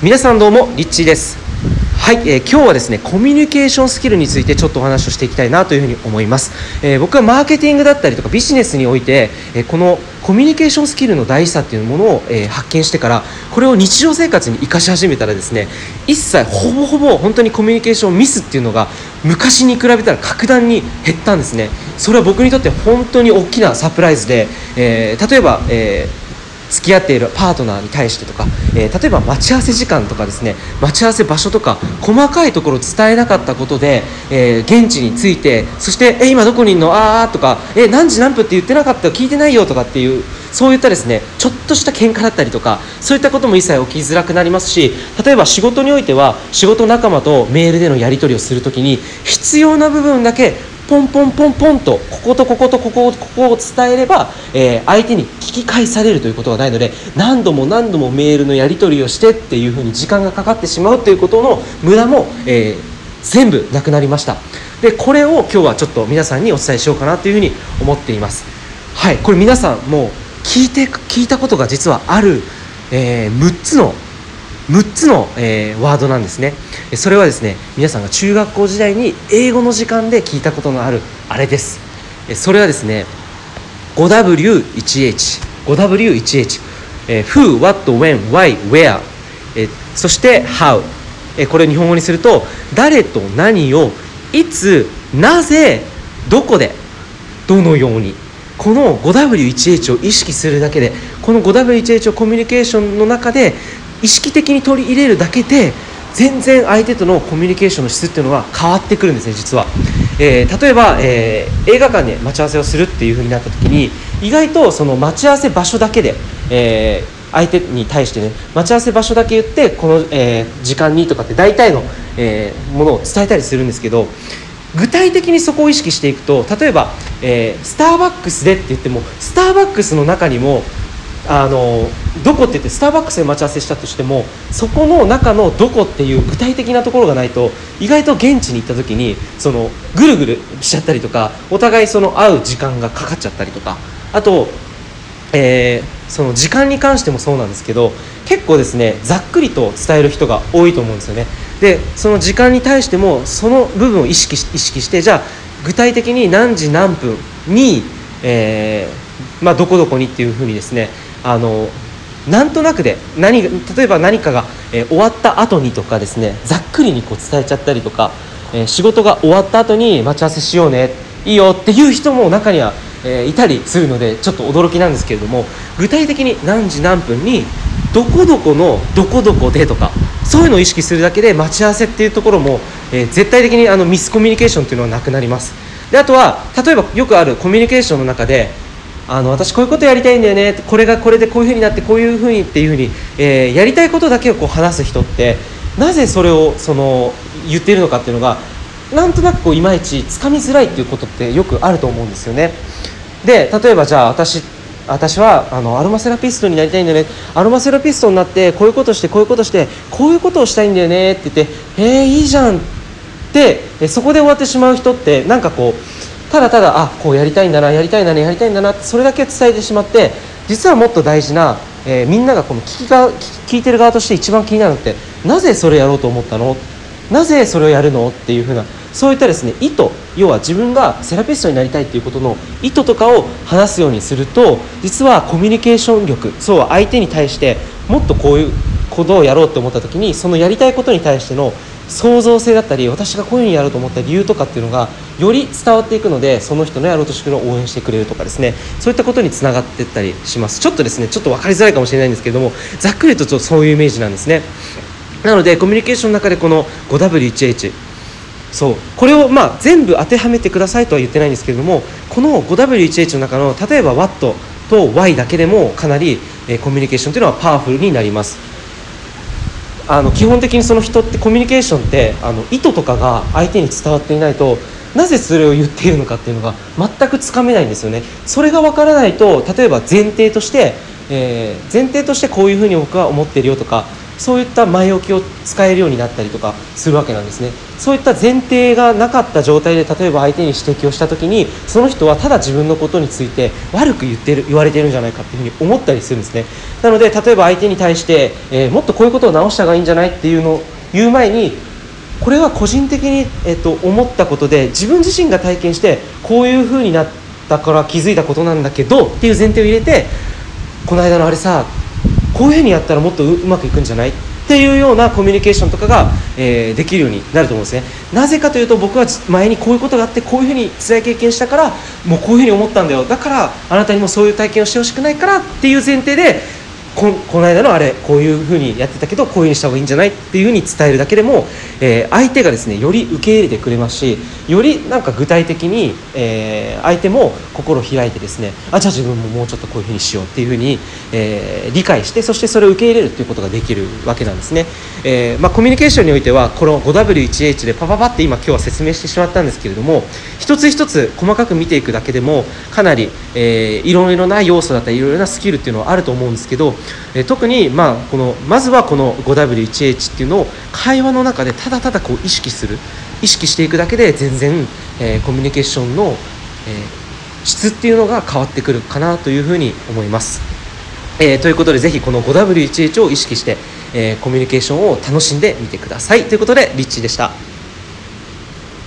皆さんどうもリッチーです。はい、えー今日はですねコミュニケーションスキルについてちょっとお話をしていきたいなというふうに思います、えー僕はマーケティングだったりとかビジネスにおいて、えーこのコミュニケーションスキルの大事さっていうものを、えー発見してからこれを日常生活に生かし始めたらですね一切ほぼほぼ本当にコミュニケーションミスっていうのが昔に比べたら格段に減ったんですね。それは僕にとって本当に大きなサプライズで、えー例えば、えー付き合っているパートナーに対してとか、えー例えば待ち合わせ時間とかですね待ち合わせ場所とか細かいところを伝えなかったことで、えー現地に着いてそして「え今どこにいるの？あー」とか「え何時何分って言ってなかった聞いてないよ」とかっていうそういったですねちょっとした喧嘩だったりとかそういったことも一切起きづらくなりますし例えば仕事においては仕事仲間とメールでのやり取りをするときに必要な部分だけポンポンポンポンとこことこことここここを伝えれば、えー相手に聞き返されるということがないので何度も何度もメールのやり取りをしてっていうふうに時間がかかってしまうということの無駄も、えー全部なくなりました。でこれを今日はちょっと皆さんにお伝えしようかなというふうに思っています。はいこれ皆さんもう聞いて聞いたことが実はある、え6つの6つの、えーワードなんですね。それはですね皆さんが中学校時代に英語の時間で聞いたことのあるあれです。それはですね 5W1H 5W1H、えー Who, What, When, Why, Where、えーそして How、えーこれを日本語にすると誰と何をいつなぜどこでどのように。この 5W1H を意識するだけでこの 5W1H をコミュニケーションの中で意識的に取り入れるだけで全然相手とのコミュニケーションの質っていうのが変わってくるんですね実は、えー例えば、えー映画館で待ち合わせをするっていう風になった時に意外とその待ち合わせ場所だけで、えー相手に対してね待ち合わせ場所だけ言ってこの、え時間にとかって大体の、えものを伝えたりするんですけど具体的にそこを意識していくと例えば、えスターバックスでって言ってもスターバックスの中にもあのどこって言ってスターバックスで待ち合わせしたとしてもそこの中のどこっていう具体的なところがないと意外と現地に行った時にそのぐるぐるしちゃったりとかお互いその会う時間がかかっちゃったりとかあとえーその時間に関してもそうなんですけど結構ですねざっくりと伝える人が多いと思うんですよね。でその時間に対してもその部分を意識し意識してじゃあ具体的に何時何分に、えーまあ、どこどこにっていうふうにですねあのなんとなくで何例えば何かが、えー終わった後にとかですねざっくりにこう伝えちゃったりとか、えー仕事が終わった後に待ち合わせしようねいいよっていう人も中には、えーいたりするのでちょっと驚きなんですけれども具体的に何時何分にどこどこのどこどこでとかそういうのを意識するだけで待ち合わせっていうところも、え絶対的にあのミスコミュニケーションっていうのはなくなります。であとは例えばよくあるコミュニケーションの中であの私こういうことやりたいんだよねこれがこれでこういうふうになってこういうふうにっていうふうに、えーやりたいことだけをこう話す人ってなぜそれをその言っているのかっていうのがなんとなくこういまいちつかみづらいっていうことってよくあると思うんですよね。で例えばじゃあ私私はあのアロマセラピストになりたいんだよね。アロマセラピストになってこういうことしてこういうことしてこういうことをしたいんだよねって言って「えー、いいじゃん」ってそこで終わってしまう人ってなんかこうただただあこうやりたいんだなやりたいんだなやりたいんだなってそれだけ伝えてしまって実はもっと大事な、えーみんながこの聞きが聞き聞いてる側として一番気になるのってなぜそれやろうと思ったの？なぜそれをやるの？っていうふうなそういったですね意図要は自分がセラピストになりたいっていうことの意図とかを話すようにすると実はコミュニケーション力そう相手に対してもっとこういうことをやろうと思った時にそのやりたいことに対しての創造性だったり私がこういうふうにやろうと思った理由とかっていうのがより伝わっていくのでその人のやろうとしてるのを応援してくれるとかですねそういったことにつながっていったりします。ちょっとですねちょっと分かりづらいかもしれないんですけれどもざっくりとちょっとそういうイメージなんですね。なのでコミュニケーションの中でこの 5W1H そうこれをまあ全部当てはめてくださいとは言ってないんですけれどもこの 5W1H の中の例えば WAT と Y だけでもかなり、えーコミュニケーションというのはパワフルになります。あの基本的にその人ってコミュニケーションってあの意図とかが相手に伝わっていないとなぜそれを言っているのかっていうのが全くつかめないんですよね。それが分からないと例えば前提として、えー前提としてこういうふうに僕は思ってるよとかそういった前置きを使えるようになったりとかするわけなんですね。そういった前提がなかった状態で例えば相手に指摘をした時にその人はただ自分のことについて悪く言ってる言われてるんじゃないかっていうふうに思ったりするんですね。なので例えば相手に対して、えー、もっとこういうことを直した方がいいんじゃないっていうのを言う前にこれは個人的に、えっと、思ったことで自分自身が体験してこういうふうになったから気づいたことなんだけどっていう前提を入れてこの間のあれさこういうふうにやったらもっとうまくいくんじゃないっていうようなコミュニケーションとかが、えー、できるようになると思うんですね。なぜかというと僕は前にこういうことがあってこういうふうに辛い経験したからもうこういうふうに思ったんだよ。だからあなたにもそういう体験をしてほしくないからっていう前提でここの間のあれこういうふうにやってたけどこういうふうにした方がいいんじゃないっていうふうに伝えるだけでも、えー、相手がですねより受け入れてくれますしよりなんか具体的に、えー、相手も心を開いてですねあじゃあ自分ももうちょっとこういうふうにしようっていうふうに、えー、理解してそしてそれを受け入れるっていうことができるわけなんですね、えーまあ、コミュニケーションにおいてはこの 5W1H でパパパって今今日は説明してしまったんですけれども一つ一つ細かく見ていくだけでもかなり、えー、いろいろな要素だったりいろいろなスキルっていうのはあると思うんですけどえ特に、まあ、このまずはこの 5W1H っていうのを会話の中でただただこう意識する意識していくだけで全然、えー、コミュニケーションの、えー、質っていうのが変わってくるかなというふうに思います。えー、ということでぜひこの 5W1H を意識して、えコミュニケーションを楽しんでみてくださいということでリッチーでした。